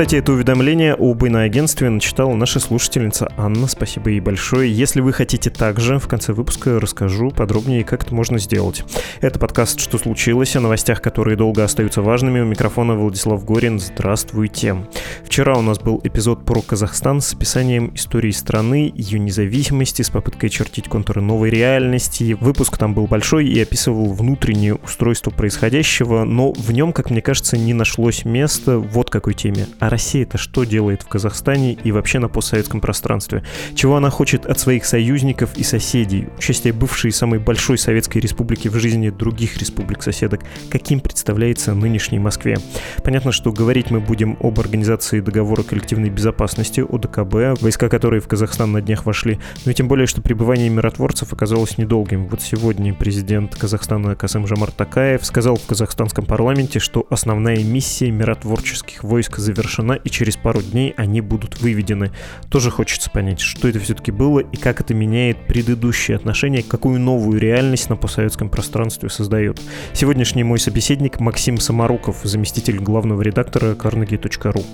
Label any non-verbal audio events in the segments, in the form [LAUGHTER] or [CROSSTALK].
Кстати, это уведомление об иноагентстве начитала наша слушательница Анна. Спасибо ей большое. Если вы хотите также, в конце выпуска расскажу подробнее, как это можно сделать. Это подкаст «Что случилось?» о новостях, которые долго остаются важными. У микрофона Владислав Горин. Здравствуйте. Вчера у нас был эпизод про Казахстан с описанием истории страны, ее независимости, с попыткой чертить контуры новой реальности. Выпуск там был большой и описывал внутреннее устройство происходящего, но в нем, как мне кажется, не нашлось места вот какой теме – Россия-то что делает в Казахстане и вообще на постсоветском пространстве? Чего она хочет от своих союзников и соседей? Участие бывшей самой большой советской республики в жизни других республик-соседок. Каким представляется нынешней Москве? Понятно, что говорить мы будем об организации договора коллективной безопасности, ОДКБ, войска которой в Казахстан на днях вошли, но и тем более, что пребывание миротворцев оказалось недолгим. Вот сегодня президент Казахстана Касым Жамар Такаев сказал в казахстанском парламенте, что основная миссия миротворческих войск завершена завершена, и через пару дней они будут выведены. Тоже хочется понять, что это все-таки было и как это меняет предыдущие отношения, какую новую реальность на постсоветском пространстве создает. Сегодняшний мой собеседник Максим Самаруков, заместитель главного редактора carnegie.ru.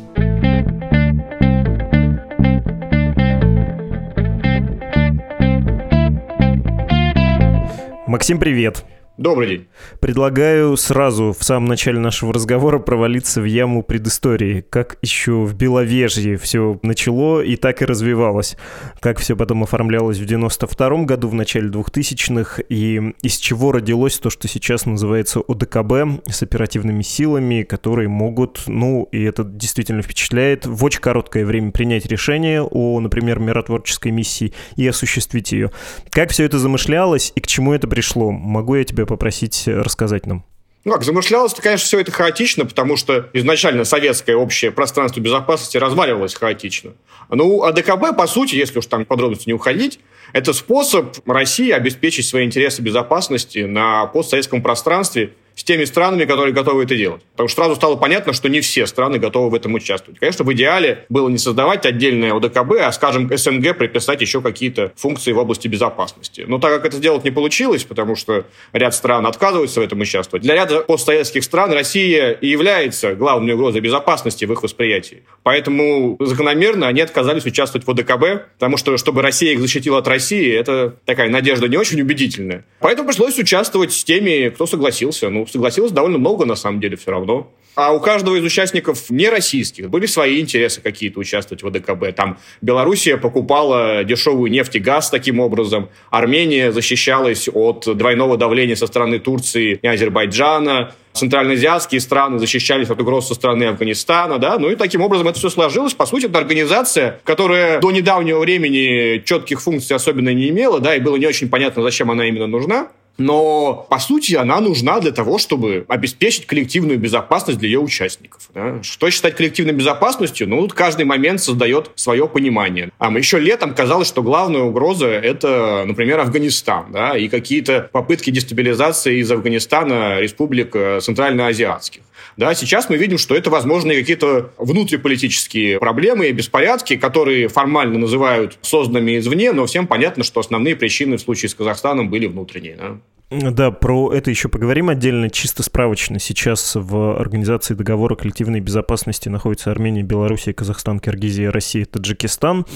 Максим, привет! Добрый день. Предлагаю сразу в самом начале нашего разговора провалиться в яму предыстории. Как еще в Беловежье все начало и так и развивалось. Как все потом оформлялось в 92-м году, в начале 2000-х, и из чего родилось то, что сейчас называется ОДКБ с оперативными силами, которые могут, ну, и это действительно впечатляет, в очень короткое время принять решение о, например, миротворческой миссии и осуществить ее. Как все это замышлялось и к чему это пришло? Могу я тебя попросить рассказать нам? Ну как, замышлялось-то, конечно, все это хаотично, потому что изначально советское общее пространство безопасности разваливалось хаотично. Ну, а ДКБ, по сути, если уж там подробности не уходить, это способ России обеспечить свои интересы безопасности на постсоветском пространстве – с теми странами, которые готовы это делать. Потому что сразу стало понятно, что не все страны готовы в этом участвовать. Конечно, в идеале было не создавать отдельное ОДКБ, а, скажем, СНГ приписать еще какие-то функции в области безопасности. Но так как это сделать не получилось, потому что ряд стран отказываются в этом участвовать, для ряда постсоветских стран Россия и является главной угрозой безопасности в их восприятии. Поэтому закономерно они отказались участвовать в ОДКБ, потому что, чтобы Россия их защитила от России, это такая надежда не очень убедительная. Поэтому пришлось участвовать с теми, кто согласился. Ну, согласилось довольно много, на самом деле, все равно. А у каждого из участников не российских были свои интересы какие-то участвовать в АДКБ. Там Белоруссия покупала дешевую нефть и газ таким образом. Армения защищалась от двойного давления со стороны Турции и Азербайджана. Центральноазиатские страны защищались от угроз со стороны Афганистана, да, ну и таким образом это все сложилось. По сути, это организация, которая до недавнего времени четких функций особенно не имела, да, и было не очень понятно, зачем она именно нужна. Но, по сути, она нужна для того, чтобы обеспечить коллективную безопасность для ее участников. Да? Что считать коллективной безопасностью? Ну, каждый момент создает свое понимание. А еще летом казалось, что главная угроза – это, например, Афганистан. Да? И какие-то попытки дестабилизации из Афганистана республик э, центральноазиатских. Да, сейчас мы видим, что это, возможно, какие-то внутриполитические проблемы и беспорядки, которые формально называют созданными извне, но всем понятно, что основные причины в случае с Казахстаном были внутренние. Да? Да, про это еще поговорим отдельно, чисто справочно. Сейчас в Организации договора коллективной безопасности находятся Армения, Белоруссия, Казахстан, Киргизия, Россия, Таджикистан.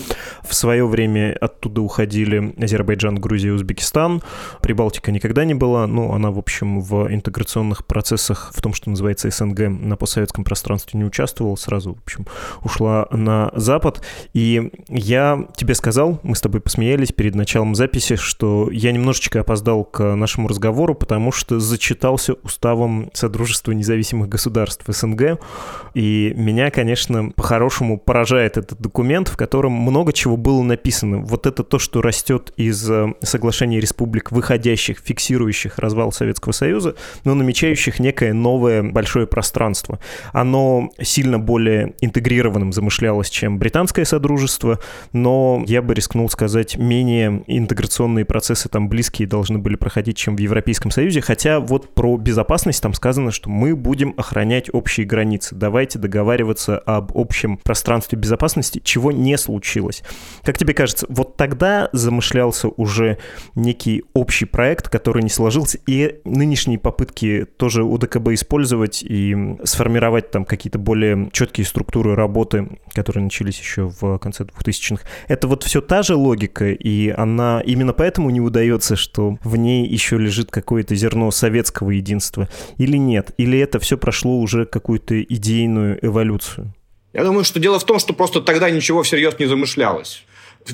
В свое время оттуда уходили Азербайджан, Грузия, Узбекистан. Прибалтика никогда не была, но она, в общем, в интеграционных процессах, в том, что называется СНГ, на постсоветском пространстве не участвовала, сразу, в общем, ушла на Запад. И я тебе сказал, мы с тобой посмеялись перед началом записи, что я немножечко опоздал к нашему нашему разговору, потому что зачитался уставом Содружества независимых государств СНГ, и меня, конечно, по-хорошему поражает этот документ, в котором много чего было написано. Вот это то, что растет из э, соглашений республик, выходящих, фиксирующих развал Советского Союза, но намечающих некое новое большое пространство. Оно сильно более интегрированным замышлялось, чем британское Содружество, но я бы рискнул сказать, менее интеграционные процессы там близкие должны были проходить, чем в Европейском Союзе, хотя вот про безопасность там сказано, что мы будем охранять общие границы, давайте договариваться об общем пространстве безопасности, чего не случилось. Как тебе кажется, вот тогда замышлялся уже некий общий проект, который не сложился, и нынешние попытки тоже УДКБ использовать и сформировать там какие-то более четкие структуры работы, которые начались еще в конце 2000-х, это вот все та же логика, и она именно поэтому не удается, что в ней еще лежит какое-то зерно советского единства, или нет? Или это все прошло уже какую-то идейную эволюцию? Я думаю, что дело в том, что просто тогда ничего всерьез не замышлялось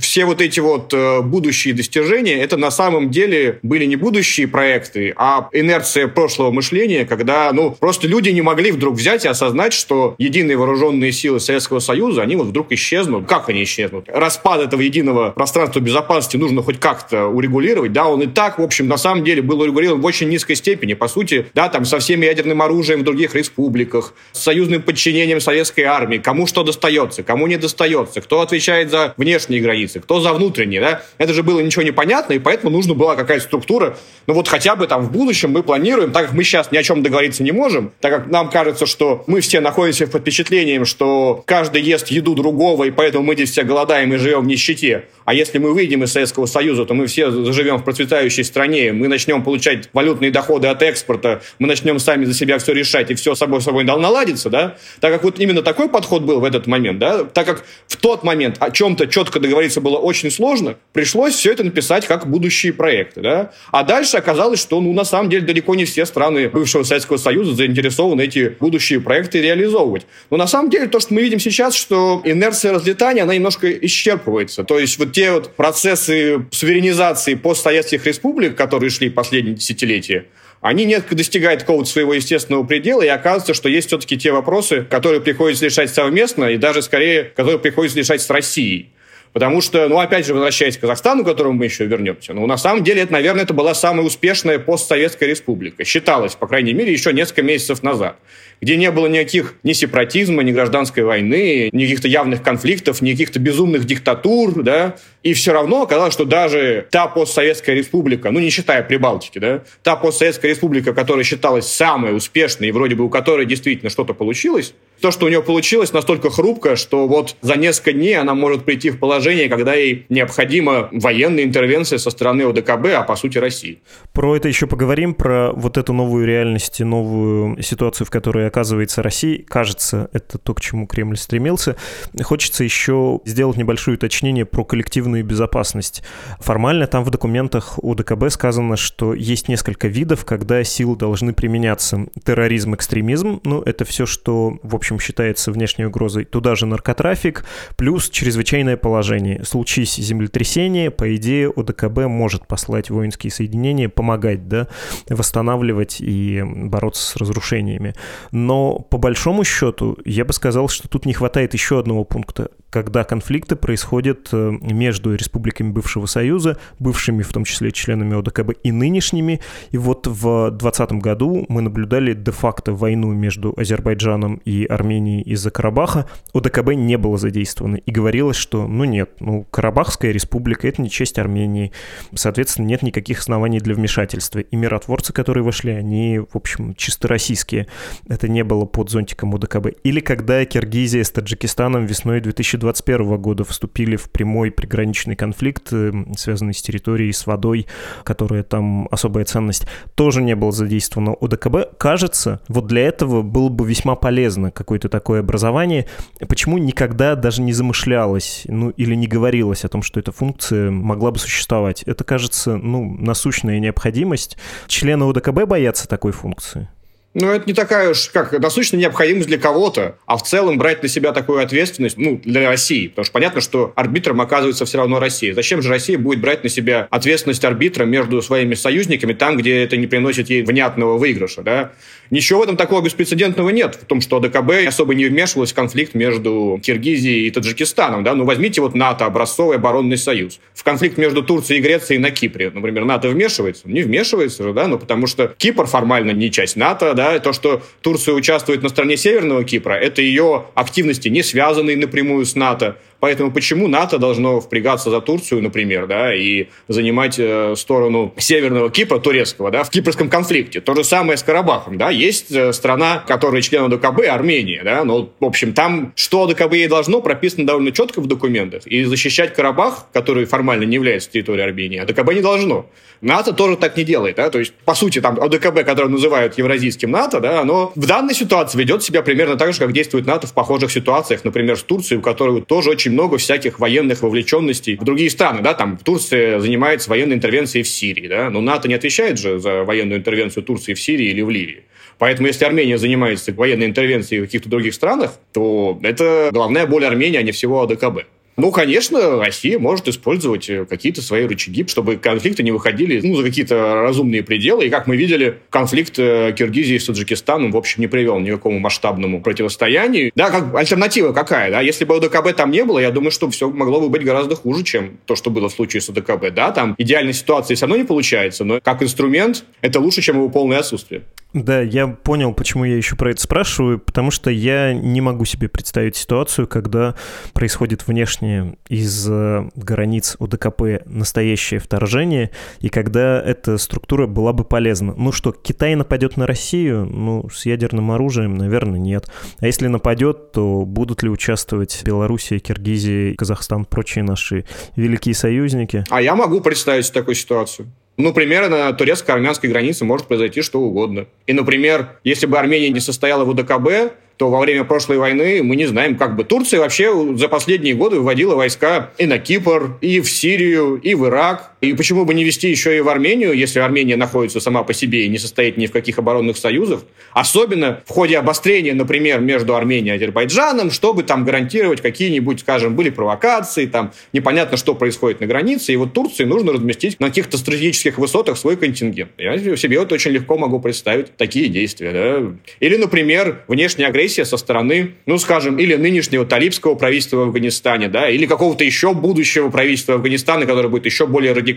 все вот эти вот э, будущие достижения, это на самом деле были не будущие проекты, а инерция прошлого мышления, когда, ну, просто люди не могли вдруг взять и осознать, что единые вооруженные силы Советского Союза, они вот вдруг исчезнут. Как они исчезнут? Распад этого единого пространства безопасности нужно хоть как-то урегулировать, да, он и так, в общем, на самом деле был урегулирован в очень низкой степени, по сути, да, там, со всем ядерным оружием в других республиках, с союзным подчинением советской армии, кому что достается, кому не достается, кто отвечает за внешние границы, границы, кто за внутренние, да? Это же было ничего не понятно, и поэтому нужна была какая-то структура. Ну вот хотя бы там в будущем мы планируем, так как мы сейчас ни о чем договориться не можем, так как нам кажется, что мы все находимся под впечатлением, что каждый ест еду другого, и поэтому мы здесь все голодаем и живем в нищете. А если мы выйдем из Советского Союза, то мы все заживем в процветающей стране, мы начнем получать валютные доходы от экспорта, мы начнем сами за себя все решать, и все собой собой наладится, да? Так как вот именно такой подход был в этот момент, да? Так как в тот момент о чем-то четко договориться было очень сложно, пришлось все это написать как будущие проекты, да? А дальше оказалось, что, ну, на самом деле, далеко не все страны бывшего Советского Союза заинтересованы эти будущие проекты реализовывать. Но на самом деле то, что мы видим сейчас, что инерция разлетания, она немножко исчерпывается. То есть вот те вот процессы суверенизации постсоветских республик, которые шли последние десятилетия, они несколько достигают какого-то своего естественного предела, и оказывается, что есть все-таки те вопросы, которые приходится решать совместно, и даже скорее, которые приходится решать с Россией. Потому что, ну, опять же, возвращаясь к Казахстану, к которому мы еще вернемся, ну, на самом деле, это, наверное, это была самая успешная постсоветская республика. Считалось, по крайней мере, еще несколько месяцев назад где не было никаких ни сепаратизма, ни гражданской войны, ни каких-то явных конфликтов, ни каких-то безумных диктатур, да, и все равно оказалось, что даже та постсоветская республика, ну, не считая Прибалтики, да, та постсоветская республика, которая считалась самой успешной и вроде бы у которой действительно что-то получилось, то, что у нее получилось, настолько хрупко, что вот за несколько дней она может прийти в положение, когда ей необходима военная интервенция со стороны ОДКБ, а по сути России. Про это еще поговорим, про вот эту новую реальность, новую ситуацию, в которой оказывается России, кажется, это то, к чему Кремль стремился. Хочется еще сделать небольшое уточнение про коллективную безопасность. Формально там в документах у ДКБ сказано, что есть несколько видов, когда силы должны применяться. Терроризм, экстремизм, ну, это все, что, в общем, считается внешней угрозой. Туда же наркотрафик, плюс чрезвычайное положение. Случись землетрясение, по идее, ОДКБ может послать воинские соединения, помогать, да, восстанавливать и бороться с разрушениями. Но по большому счету я бы сказал, что тут не хватает еще одного пункта когда конфликты происходят э, между республиками бывшего Союза, бывшими в том числе членами ОДКБ и нынешними. И вот в 2020 году мы наблюдали де-факто войну между Азербайджаном и Арменией из-за Карабаха. ОДКБ не было задействовано. И говорилось, что ну нет, ну Карабахская республика — это не часть Армении. Соответственно, нет никаких оснований для вмешательства. И миротворцы, которые вошли, они, в общем, чисто российские. Это не было под зонтиком ОДКБ. Или когда Киргизия с Таджикистаном весной 2020 2021 года вступили в прямой приграничный конфликт, э, связанный с территорией, с водой, которая там особая ценность, тоже не было задействовано ОДКБ. Кажется, вот для этого было бы весьма полезно какое-то такое образование. Почему никогда даже не замышлялось, ну или не говорилось о том, что эта функция могла бы существовать? Это, кажется, ну, насущная необходимость. Члены ОДКБ боятся такой функции? Ну, это не такая уж, как, насущная необходимость для кого-то, а в целом брать на себя такую ответственность, ну, для России. Потому что понятно, что арбитром оказывается все равно Россия. Зачем же Россия будет брать на себя ответственность арбитра между своими союзниками там, где это не приносит ей внятного выигрыша, да? Ничего в этом такого беспрецедентного нет, в том, что АДКБ особо не вмешивалась в конфликт между Киргизией и Таджикистаном. Да? Ну, возьмите вот НАТО, образцовый оборонный союз. В конфликт между Турцией и Грецией на Кипре, например, НАТО вмешивается? Не вмешивается же, да, ну, потому что Кипр формально не часть НАТО, да, то, что Турция участвует на стороне Северного Кипра, это ее активности, не связанные напрямую с НАТО. Поэтому почему НАТО должно впрягаться за Турцию, например, да, и занимать э, сторону Северного Кипра, турецкого, да, в кипрском конфликте? То же самое с Карабахом, да. Есть э, страна, которая член ОДКБ, Армения, да, но, в общем, там что ОДКБ ей должно, прописано довольно четко в документах. И защищать Карабах, который формально не является территорией Армении, ОДКБ не должно. НАТО тоже так не делает, да, то есть, по сути, там ОДКБ, которое называют евразийским НАТО, да, оно в данной ситуации ведет себя примерно так же, как действует НАТО в похожих ситуациях, например, с Турцией, у которой тоже очень много всяких военных вовлеченностей в другие страны, да, там Турция занимается военной интервенцией в Сирии, да, но НАТО не отвечает же за военную интервенцию Турции в Сирии или в Ливии. Поэтому, если Армения занимается военной интервенцией в каких-то других странах, то это головная боль Армении, а не всего АДКБ. Ну, конечно, Россия может использовать э, какие-то свои рычаги, чтобы конфликты не выходили ну, за какие-то разумные пределы. И, как мы видели, конфликт э, Киргизии с Таджикистаном, в общем, не привел ни к какому масштабному противостоянию. Да, как альтернатива какая, да? Если бы ОДКБ там не было, я думаю, что все могло бы быть гораздо хуже, чем то, что было в случае с ОДКБ. Да, там идеальной ситуации все равно не получается, но как инструмент это лучше, чем его полное отсутствие. Да, я понял, почему я еще про это спрашиваю, потому что я не могу себе представить ситуацию, когда происходит внешнее из э, границ УДКП настоящее вторжение, и когда эта структура была бы полезна. Ну что, Китай нападет на Россию? Ну, с ядерным оружием, наверное, нет. А если нападет, то будут ли участвовать Белоруссия, Киргизия, Казахстан, прочие наши великие союзники? А я могу представить такую ситуацию. Ну, примерно на турецко-армянской границе может произойти что угодно. И, например, если бы Армения не состояла в УДКБ, то во время прошлой войны мы не знаем, как бы Турция вообще за последние годы выводила войска и на Кипр, и в Сирию, и в Ирак. И почему бы не вести еще и в Армению, если Армения находится сама по себе и не состоит ни в каких оборонных союзах, особенно в ходе обострения, например, между Арменией и Азербайджаном, чтобы там гарантировать какие-нибудь, скажем, были провокации, там непонятно, что происходит на границе, и вот Турции нужно разместить на каких-то стратегических высотах свой контингент. Я себе вот очень легко могу представить такие действия. Да? Или, например, внешняя агрессия со стороны, ну, скажем, или нынешнего талибского правительства в Афганистане, да, или какого-то еще будущего правительства Афганистана, которое будет еще более радикальным,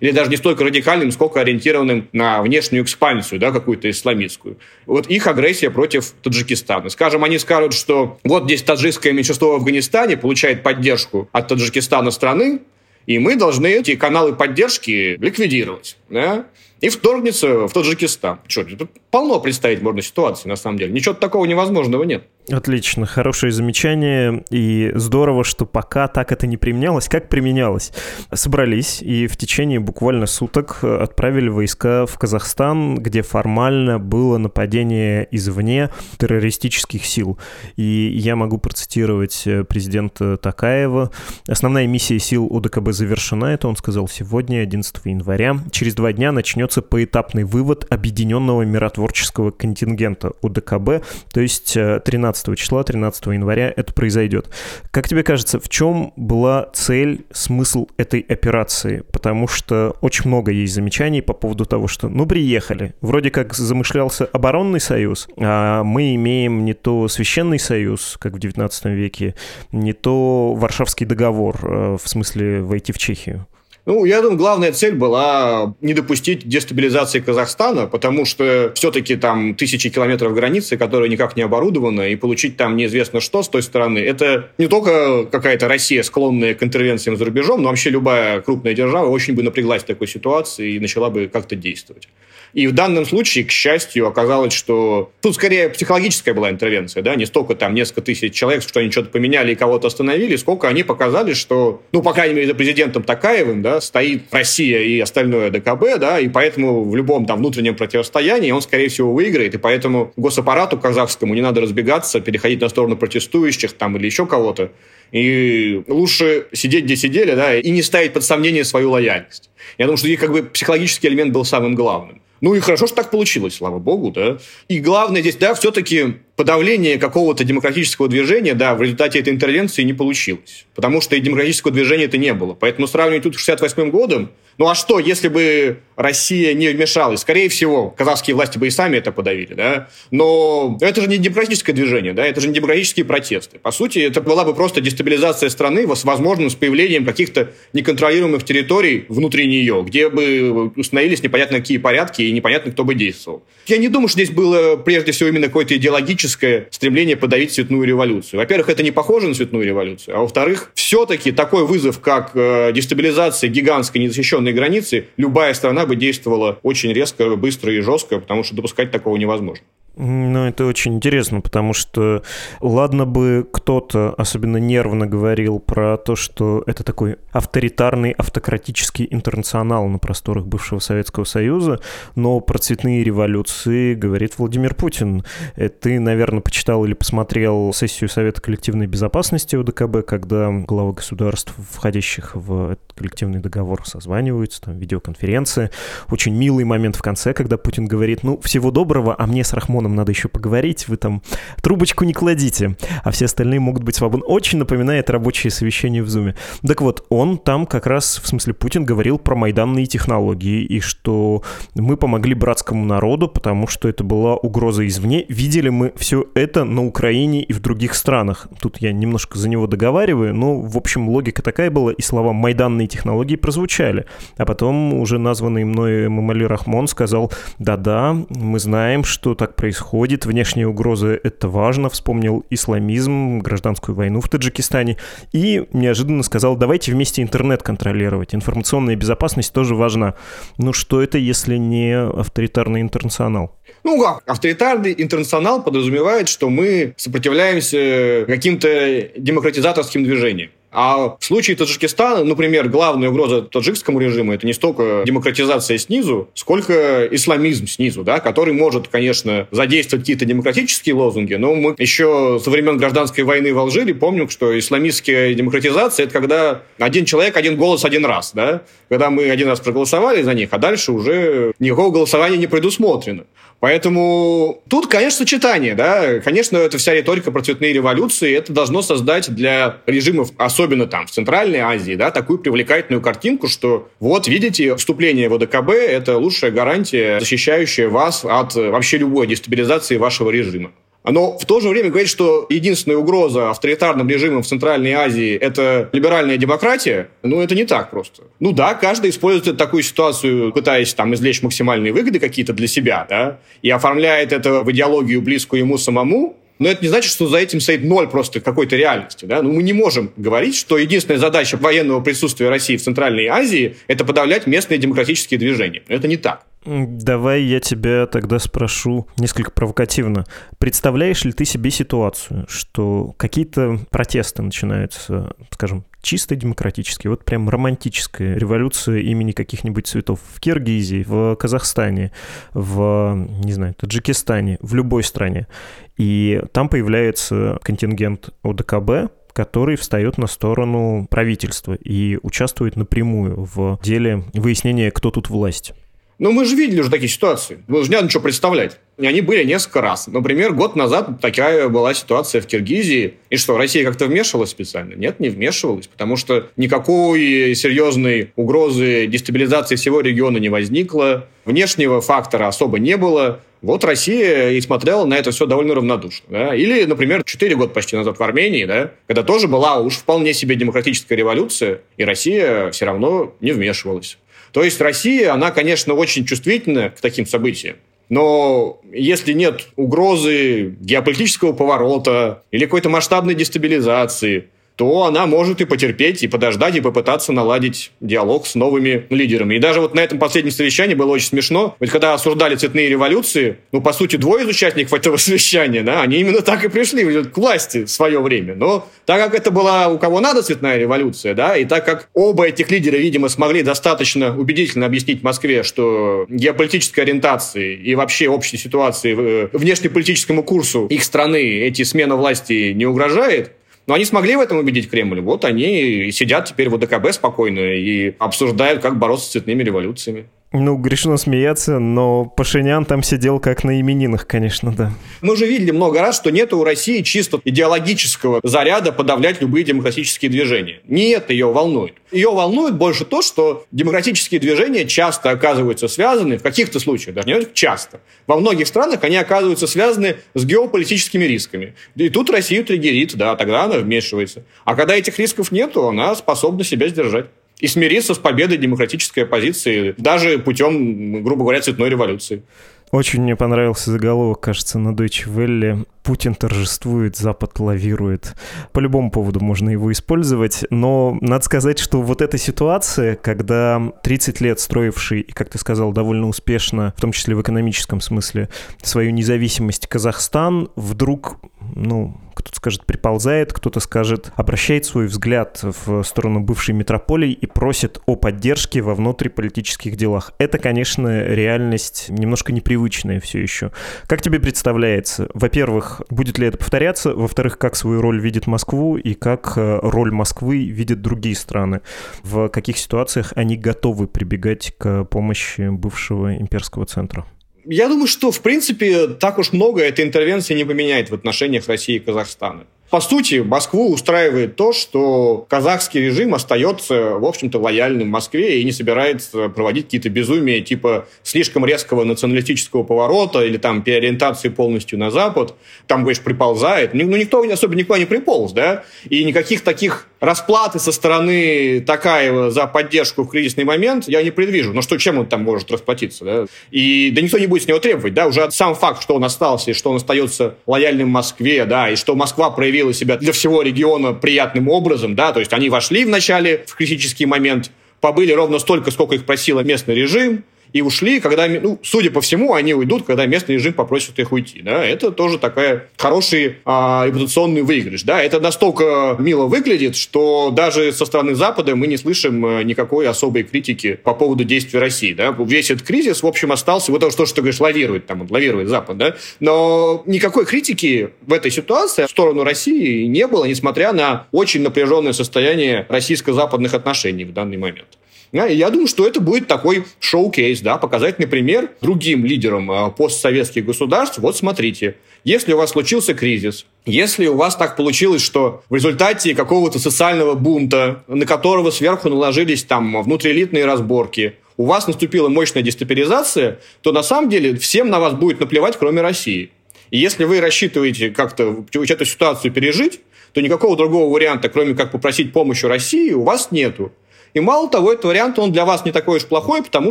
или даже не столько радикальным, сколько ориентированным на внешнюю экспансию, да, какую-то исламистскую. Вот их агрессия против Таджикистана. Скажем, они скажут, что вот здесь таджикское меньшинство в Афганистане получает поддержку от Таджикистана страны, и мы должны эти каналы поддержки ликвидировать. Да? и вторгнется в Таджикистан. Что, тут полно представить можно ситуации, на самом деле. Ничего такого невозможного нет. Отлично, хорошее замечание. И здорово, что пока так это не применялось. Как применялось? Собрались и в течение буквально суток отправили войска в Казахстан, где формально было нападение извне террористических сил. И я могу процитировать президента Такаева. Основная миссия сил УДКБ завершена. Это он сказал сегодня, 11 января. Через два дня начнется поэтапный вывод объединенного миротворческого контингента УДКБ, то есть 13 э, числа, 13 января это произойдет. Как тебе кажется, в чем была цель, смысл этой операции? Потому что очень много есть замечаний по поводу того, что ну приехали, вроде как замышлялся оборонный союз, а мы имеем не то священный союз, как в 19 веке, не то Варшавский договор, э, в смысле войти в Чехию. Ну, я думаю, главная цель была не допустить дестабилизации Казахстана, потому что все-таки там тысячи километров границы, которые никак не оборудованы, и получить там неизвестно что с той стороны, это не только какая-то Россия, склонная к интервенциям за рубежом, но вообще любая крупная держава очень бы напряглась в такой ситуации и начала бы как-то действовать. И в данном случае, к счастью, оказалось, что тут скорее психологическая была интервенция, да, не столько там несколько тысяч человек, что они что-то поменяли и кого-то остановили, сколько они показали, что, ну, по крайней мере, за президентом Такаевым, да, стоит Россия и остальное ДКБ, да, и поэтому в любом там внутреннем противостоянии он, скорее всего, выиграет, и поэтому госаппарату казахскому не надо разбегаться, переходить на сторону протестующих там или еще кого-то, и лучше сидеть, где сидели, да, и не ставить под сомнение свою лояльность. Я думаю, что здесь как бы психологический элемент был самым главным. Ну и хорошо, что так получилось, слава богу, да. И главное здесь, да, все-таки подавление какого-то демократического движения, да, в результате этой интервенции не получилось. Потому что и демократического движения это не было. Поэтому сравнивать тут с 68 годом, ну а что, если бы Россия не вмешалась? Скорее всего, казахские власти бы и сами это подавили, да? Но это же не демократическое движение, да? Это же не демократические протесты. По сути, это была бы просто дестабилизация страны, возможно, с появлением каких-то неконтролируемых территорий внутри нее, где бы установились непонятно какие порядки и непонятно, кто бы действовал. Я не думаю, что здесь было прежде всего именно какое-то идеологическое стремление подавить цветную революцию. Во-первых, это не похоже на цветную революцию, а во-вторых, все-таки такой вызов, как э, дестабилизация гигантской незащищенной границы, любая страна бы действовала очень резко, быстро и жестко, потому что допускать такого невозможно. Ну, это очень интересно, потому что ладно бы кто-то особенно нервно говорил про то, что это такой авторитарный, автократический интернационал на просторах бывшего Советского Союза, но про цветные революции говорит Владимир Путин. Э, ты, наверное, почитал или посмотрел сессию Совета коллективной безопасности УДКБ, когда главы государств, входящих в этот коллективный договор, созваниваются, там видеоконференции. Очень милый момент в конце, когда Путин говорит, ну, всего доброго, а мне с Рахмоном Антоном надо еще поговорить, вы там трубочку не кладите, а все остальные могут быть свободны. Очень напоминает рабочее совещание в Зуме. Так вот, он там как раз, в смысле Путин, говорил про майданные технологии и что мы помогли братскому народу, потому что это была угроза извне. Видели мы все это на Украине и в других странах. Тут я немножко за него договариваю, но, в общем, логика такая была, и слова «майданные технологии» прозвучали. А потом уже названный мной Мамали Рахмон сказал, да-да, мы знаем, что так происходит происходит. Внешние угрозы — это важно. Вспомнил исламизм, гражданскую войну в Таджикистане. И неожиданно сказал, давайте вместе интернет контролировать. Информационная безопасность тоже важна. Ну что это, если не авторитарный интернационал? Ну как, авторитарный интернационал подразумевает, что мы сопротивляемся каким-то демократизаторским движениям. А в случае Таджикистана, например, главная угроза таджикскому режиму это не столько демократизация снизу, сколько исламизм снизу, да, который может, конечно, задействовать какие-то демократические лозунги, но мы еще со времен гражданской войны в Алжире помним, что исламистская демократизация это когда один человек, один голос, один раз, да, когда мы один раз проголосовали за них, а дальше уже никакого голосования не предусмотрено. Поэтому тут, конечно, сочетание, да, конечно, эта вся риторика про цветные революции, это должно создать для режимов, особенно там в Центральной Азии, да, такую привлекательную картинку, что вот, видите, вступление в ОДКБ – это лучшая гарантия, защищающая вас от вообще любой дестабилизации вашего режима. Но в то же время говорить, что единственная угроза авторитарным режимам в Центральной Азии – это либеральная демократия, ну, это не так просто. Ну да, каждый использует такую ситуацию, пытаясь там извлечь максимальные выгоды какие-то для себя, да, и оформляет это в идеологию, близкую ему самому, но это не значит, что за этим стоит ноль просто какой-то реальности. Да? Ну, мы не можем говорить, что единственная задача военного присутствия России в Центральной Азии – это подавлять местные демократические движения. Это не так. Давай я тебя тогда спрошу несколько провокативно. Представляешь ли ты себе ситуацию, что какие-то протесты начинаются, скажем, чисто демократические, вот прям романтическая революция имени каких-нибудь цветов в Киргизии, в Казахстане, в, не знаю, Таджикистане, в любой стране. И там появляется контингент ОДКБ, который встает на сторону правительства и участвует напрямую в деле выяснения, кто тут власть. Но мы же видели уже такие ситуации. Мы же не надо ничего представлять. И они были несколько раз. Например, год назад такая была ситуация в Киргизии. И что, Россия как-то вмешивалась специально? Нет, не вмешивалась, потому что никакой серьезной угрозы дестабилизации всего региона не возникло. Внешнего фактора особо не было. Вот Россия и смотрела на это все довольно равнодушно. Да? Или, например, 4 года почти назад в Армении, да, когда тоже была уж вполне себе демократическая революция, и Россия все равно не вмешивалась. То есть Россия, она, конечно, очень чувствительна к таким событиям. Но если нет угрозы геополитического поворота или какой-то масштабной дестабилизации, то она может и потерпеть, и подождать, и попытаться наладить диалог с новыми лидерами. И даже вот на этом последнем совещании было очень смешно. Ведь когда осуждали цветные революции, ну, по сути, двое из участников [LAUGHS] этого совещания, да, они именно так и пришли к власти в свое время. Но так как это была у кого надо цветная революция, да, и так как оба этих лидера, видимо, смогли достаточно убедительно объяснить Москве, что геополитической ориентации и вообще общей ситуации, э, внешнеполитическому курсу их страны эти смена власти не угрожает, но они смогли в этом убедить Кремль. Вот они сидят теперь в ОДКБ спокойно и обсуждают, как бороться с цветными революциями. Ну, грешно смеяться, но Пашинян там сидел как на именинах, конечно, да. Мы уже видели много раз, что нет у России чисто идеологического заряда подавлять любые демократические движения. Не это ее волнует. Ее волнует больше то, что демократические движения часто оказываются связаны, в каких-то случаях, даже не часто, во многих странах они оказываются связаны с геополитическими рисками. И тут Россию триггерит, да, тогда она вмешивается. А когда этих рисков нету, она способна себя сдержать и смириться с победой демократической оппозиции, даже путем, грубо говоря, цветной революции. Очень мне понравился заголовок, кажется, на Deutsche Welle. Путин торжествует, Запад лавирует. По любому поводу можно его использовать, но надо сказать, что вот эта ситуация, когда 30 лет строивший, и, как ты сказал, довольно успешно, в том числе в экономическом смысле, свою независимость Казахстан, вдруг, ну, кто-то скажет, приползает, кто-то скажет, обращает свой взгляд в сторону бывшей метрополии и просит о поддержке во внутриполитических делах. Это, конечно, реальность немножко непривычная все еще. Как тебе представляется? Во-первых, будет ли это повторяться? Во-вторых, как свою роль видит Москву и как э, роль Москвы видят другие страны? В каких ситуациях они готовы прибегать к помощи бывшего имперского центра? Я думаю, что, в принципе, так уж много эта интервенция не поменяет в отношениях России и Казахстана. По сути, Москву устраивает то, что казахский режим остается, в общем-то, лояльным Москве и не собирается проводить какие-то безумия типа слишком резкого националистического поворота или там переориентации полностью на Запад. Там, говоришь, приползает. Ну, никто особо никуда не приполз, да? И никаких таких расплаты со стороны Такаева за поддержку в кризисный момент я не предвижу. Но что, чем он там может расплатиться, да? И да никто не будет с него требовать, да? Уже сам факт, что он остался и что он остается лояльным Москве, да, и что Москва проявила себя для всего региона приятным образом, да, то есть они вошли вначале в критический момент, побыли ровно столько, сколько их просил местный режим, и ушли, когда, ну, судя по всему, они уйдут, когда местный режим попросит их уйти. Да? Это тоже такая хороший а, репутационный выигрыш. Да? Это настолько мило выглядит, что даже со стороны Запада мы не слышим э, никакой особой критики по поводу действий России. Да? Весь этот кризис, в общем, остался, вот то, что ты говоришь, лавирует, там, лавирует Запад. Да? Но никакой критики в этой ситуации в сторону России не было, несмотря на очень напряженное состояние российско-западных отношений в данный момент. Я думаю, что это будет такой шоу-кейс, да, показательный пример другим лидерам а, постсоветских государств. Вот смотрите, если у вас случился кризис, если у вас так получилось, что в результате какого-то социального бунта, на которого сверху наложились там внутриэлитные разборки, у вас наступила мощная дестабилизация, то на самом деле всем на вас будет наплевать, кроме России. И если вы рассчитываете как-то эту ситуацию пережить, то никакого другого варианта, кроме как попросить помощи России, у вас нету. И мало того, этот вариант, он для вас не такой уж плохой, потому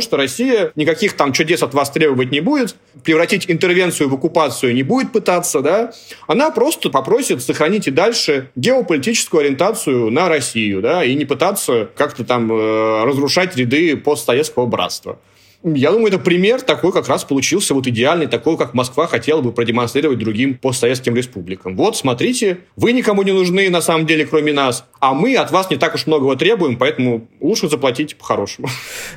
что Россия никаких там чудес от вас требовать не будет, превратить интервенцию в оккупацию не будет пытаться, да, она просто попросит сохранить и дальше геополитическую ориентацию на Россию, да, и не пытаться как-то там э, разрушать ряды постсоветского братства. Я думаю, это пример такой как раз получился вот идеальный, такой, как Москва хотела бы продемонстрировать другим постсоветским республикам. Вот, смотрите, вы никому не нужны на самом деле, кроме нас, а мы от вас не так уж многого требуем, поэтому лучше заплатить по-хорошему.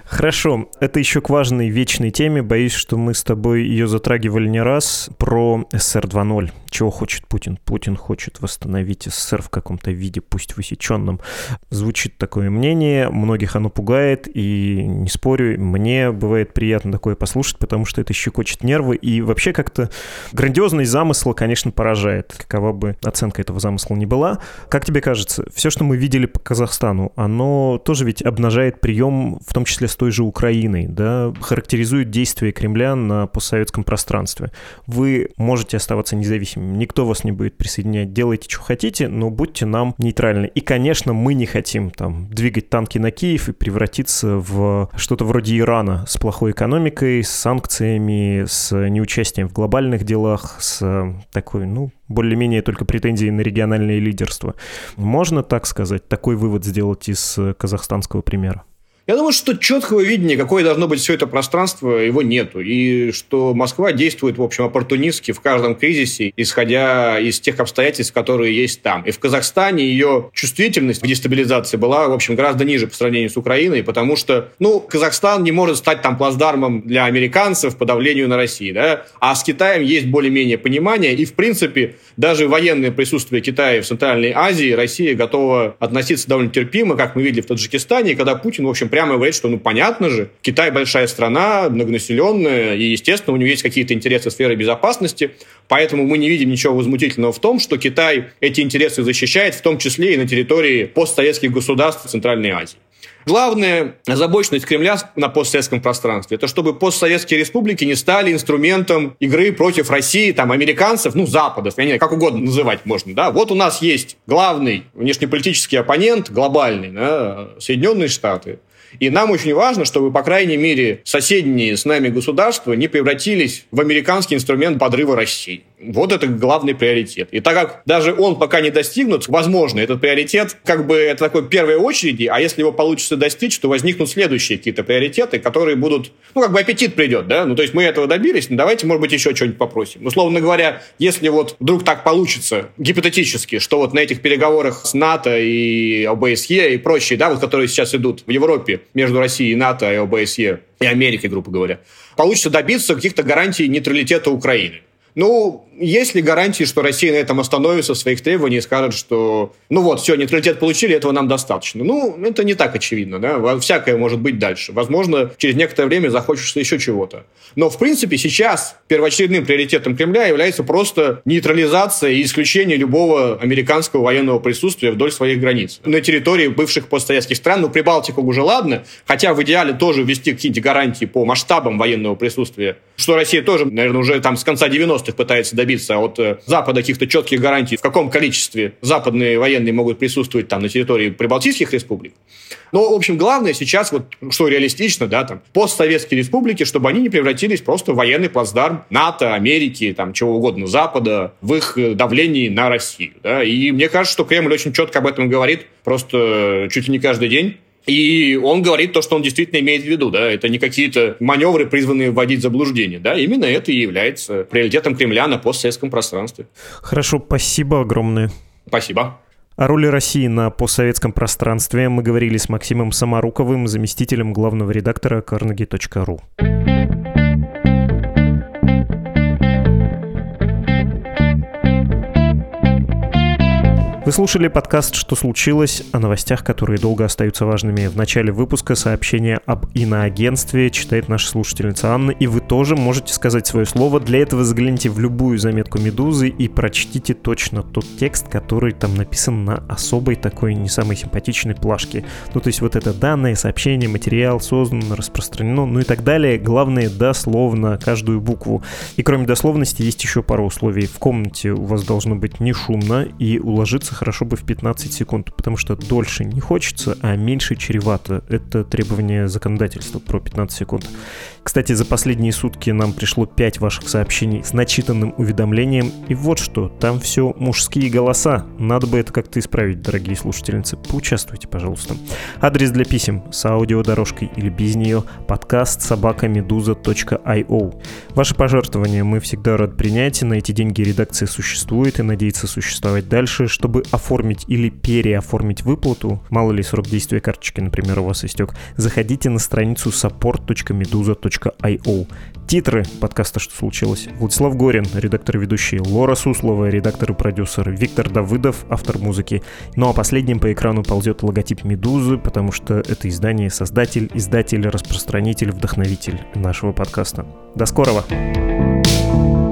Хорошо. Это еще к важной вечной теме. Боюсь, что мы с тобой ее затрагивали не раз. Про СССР 2.0. Чего хочет Путин? Путин хочет восстановить СССР в каком-то виде, пусть высеченном. Звучит такое мнение. Многих оно пугает. И не спорю, мне бывает приятно такое послушать, потому что это щекочет нервы. И вообще как-то грандиозность замысла, конечно, поражает. Какова бы оценка этого замысла ни была. Как тебе кажется, все, что мы видели по Казахстану, оно тоже ведь обнажает прием, в том числе с той же Украиной, да, характеризует действия Кремля на постсоветском пространстве. Вы можете оставаться независимыми, никто вас не будет присоединять, делайте, что хотите, но будьте нам нейтральны. И, конечно, мы не хотим там двигать танки на Киев и превратиться в что-то вроде Ирана с плохой экономикой, с санкциями, с неучастием в глобальных делах, с такой, ну, более-менее только претензии на региональное лидерство. Можно так сказать, такой вывод сделать из э, казахстанского примера? Я думаю, что четкого видения, какое должно быть все это пространство, его нету. И что Москва действует, в общем, оппортунистски в каждом кризисе, исходя из тех обстоятельств, которые есть там. И в Казахстане ее чувствительность к дестабилизации была, в общем, гораздо ниже по сравнению с Украиной, потому что, ну, Казахстан не может стать там плацдармом для американцев по давлению на Россию, да? А с Китаем есть более-менее понимание, и, в принципе, даже военное присутствие Китая в Центральной Азии Россия готова относиться довольно терпимо, как мы видели в Таджикистане, когда Путин, в общем, прямо говорит, что, ну, понятно же, Китай большая страна, многонаселенная, и, естественно, у него есть какие-то интересы в сфере безопасности, поэтому мы не видим ничего возмутительного в том, что Китай эти интересы защищает, в том числе и на территории постсоветских государств Центральной Азии. Главная озабоченность Кремля на постсоветском пространстве – это чтобы постсоветские республики не стали инструментом игры против России, там, американцев, ну, Запада, я не знаю, как угодно называть можно, да. Вот у нас есть главный внешнеполитический оппонент, глобальный, да, Соединенные Штаты. И нам очень важно, чтобы, по крайней мере, соседние с нами государства не превратились в американский инструмент подрыва России. Вот это главный приоритет. И так как даже он пока не достигнут, возможно, этот приоритет как бы это такой первой очереди, а если его получится достичь, то возникнут следующие какие-то приоритеты, которые будут, ну, как бы аппетит придет, да, ну, то есть мы этого добились, ну, давайте, может быть, еще что-нибудь попросим. Условно говоря, если вот вдруг так получится, гипотетически, что вот на этих переговорах с НАТО и ОБСЕ и прочие, да, вот которые сейчас идут в Европе между Россией и НАТО и ОБСЕ, и Америкой, грубо говоря, получится добиться каких-то гарантий нейтралитета Украины. Ну, есть ли гарантии, что Россия на этом остановится в своих требованиях и скажет, что ну вот, все, нейтралитет получили, этого нам достаточно? Ну, это не так очевидно, да, всякое может быть дальше. Возможно, через некоторое время захочется еще чего-то. Но, в принципе, сейчас первоочередным приоритетом Кремля является просто нейтрализация и исключение любого американского военного присутствия вдоль своих границ. На территории бывших постсоветских стран, ну, Прибалтику уже ладно, хотя в идеале тоже ввести какие-нибудь гарантии по масштабам военного присутствия, что Россия тоже, наверное, уже там с конца 90-х пытается добиться от э, Запада каких-то четких гарантий, в каком количестве западные военные могут присутствовать там на территории прибалтийских республик. Но, в общем, главное сейчас, вот, что реалистично, да, там, постсоветские республики, чтобы они не превратились просто в военный плацдарм НАТО, Америки, там, чего угодно, Запада, в их э, давлении на Россию. Да? И мне кажется, что Кремль очень четко об этом говорит, просто чуть ли не каждый день. И он говорит то, что он действительно имеет в виду, да, это не какие-то маневры, призванные вводить в заблуждение, да, именно это и является приоритетом Кремля на постсоветском пространстве. Хорошо, спасибо огромное. Спасибо. О роли России на постсоветском пространстве мы говорили с Максимом Самаруковым, заместителем главного редактора carnegie.ru. Вы слушали подкаст «Что случилось?» о новостях, которые долго остаются важными. В начале выпуска сообщение об иноагентстве читает наша слушательница Анна, и вы тоже можете сказать свое слово. Для этого загляните в любую заметку «Медузы» и прочтите точно тот текст, который там написан на особой такой не самой симпатичной плашке. Ну, то есть вот это данные, сообщение, материал создан, распространено, ну и так далее. Главное, дословно, каждую букву. И кроме дословности есть еще пару условий. В комнате у вас должно быть не шумно и уложиться хорошо бы в 15 секунд, потому что дольше не хочется, а меньше чревато. Это требование законодательства про 15 секунд. Кстати, за последние сутки нам пришло 5 ваших сообщений с начитанным уведомлением. И вот что, там все мужские голоса. Надо бы это как-то исправить, дорогие слушательницы. Поучаствуйте, пожалуйста. Адрес для писем с аудиодорожкой или без нее подкаст собакамедуза.io. Ваши пожертвования мы всегда рад принять. На эти деньги редакция существует и надеется существовать дальше, чтобы оформить или переоформить выплату, мало ли срок действия карточки, например, у вас истек, заходите на страницу support.meduza.io. Титры подкаста «Что случилось?» Владислав Горин, редактор и ведущий, Лора Суслова, редактор и продюсер, Виктор Давыдов, автор музыки. Ну а последним по экрану ползет логотип «Медузы», потому что это издание создатель, издатель, распространитель, вдохновитель нашего подкаста. До скорого! thank you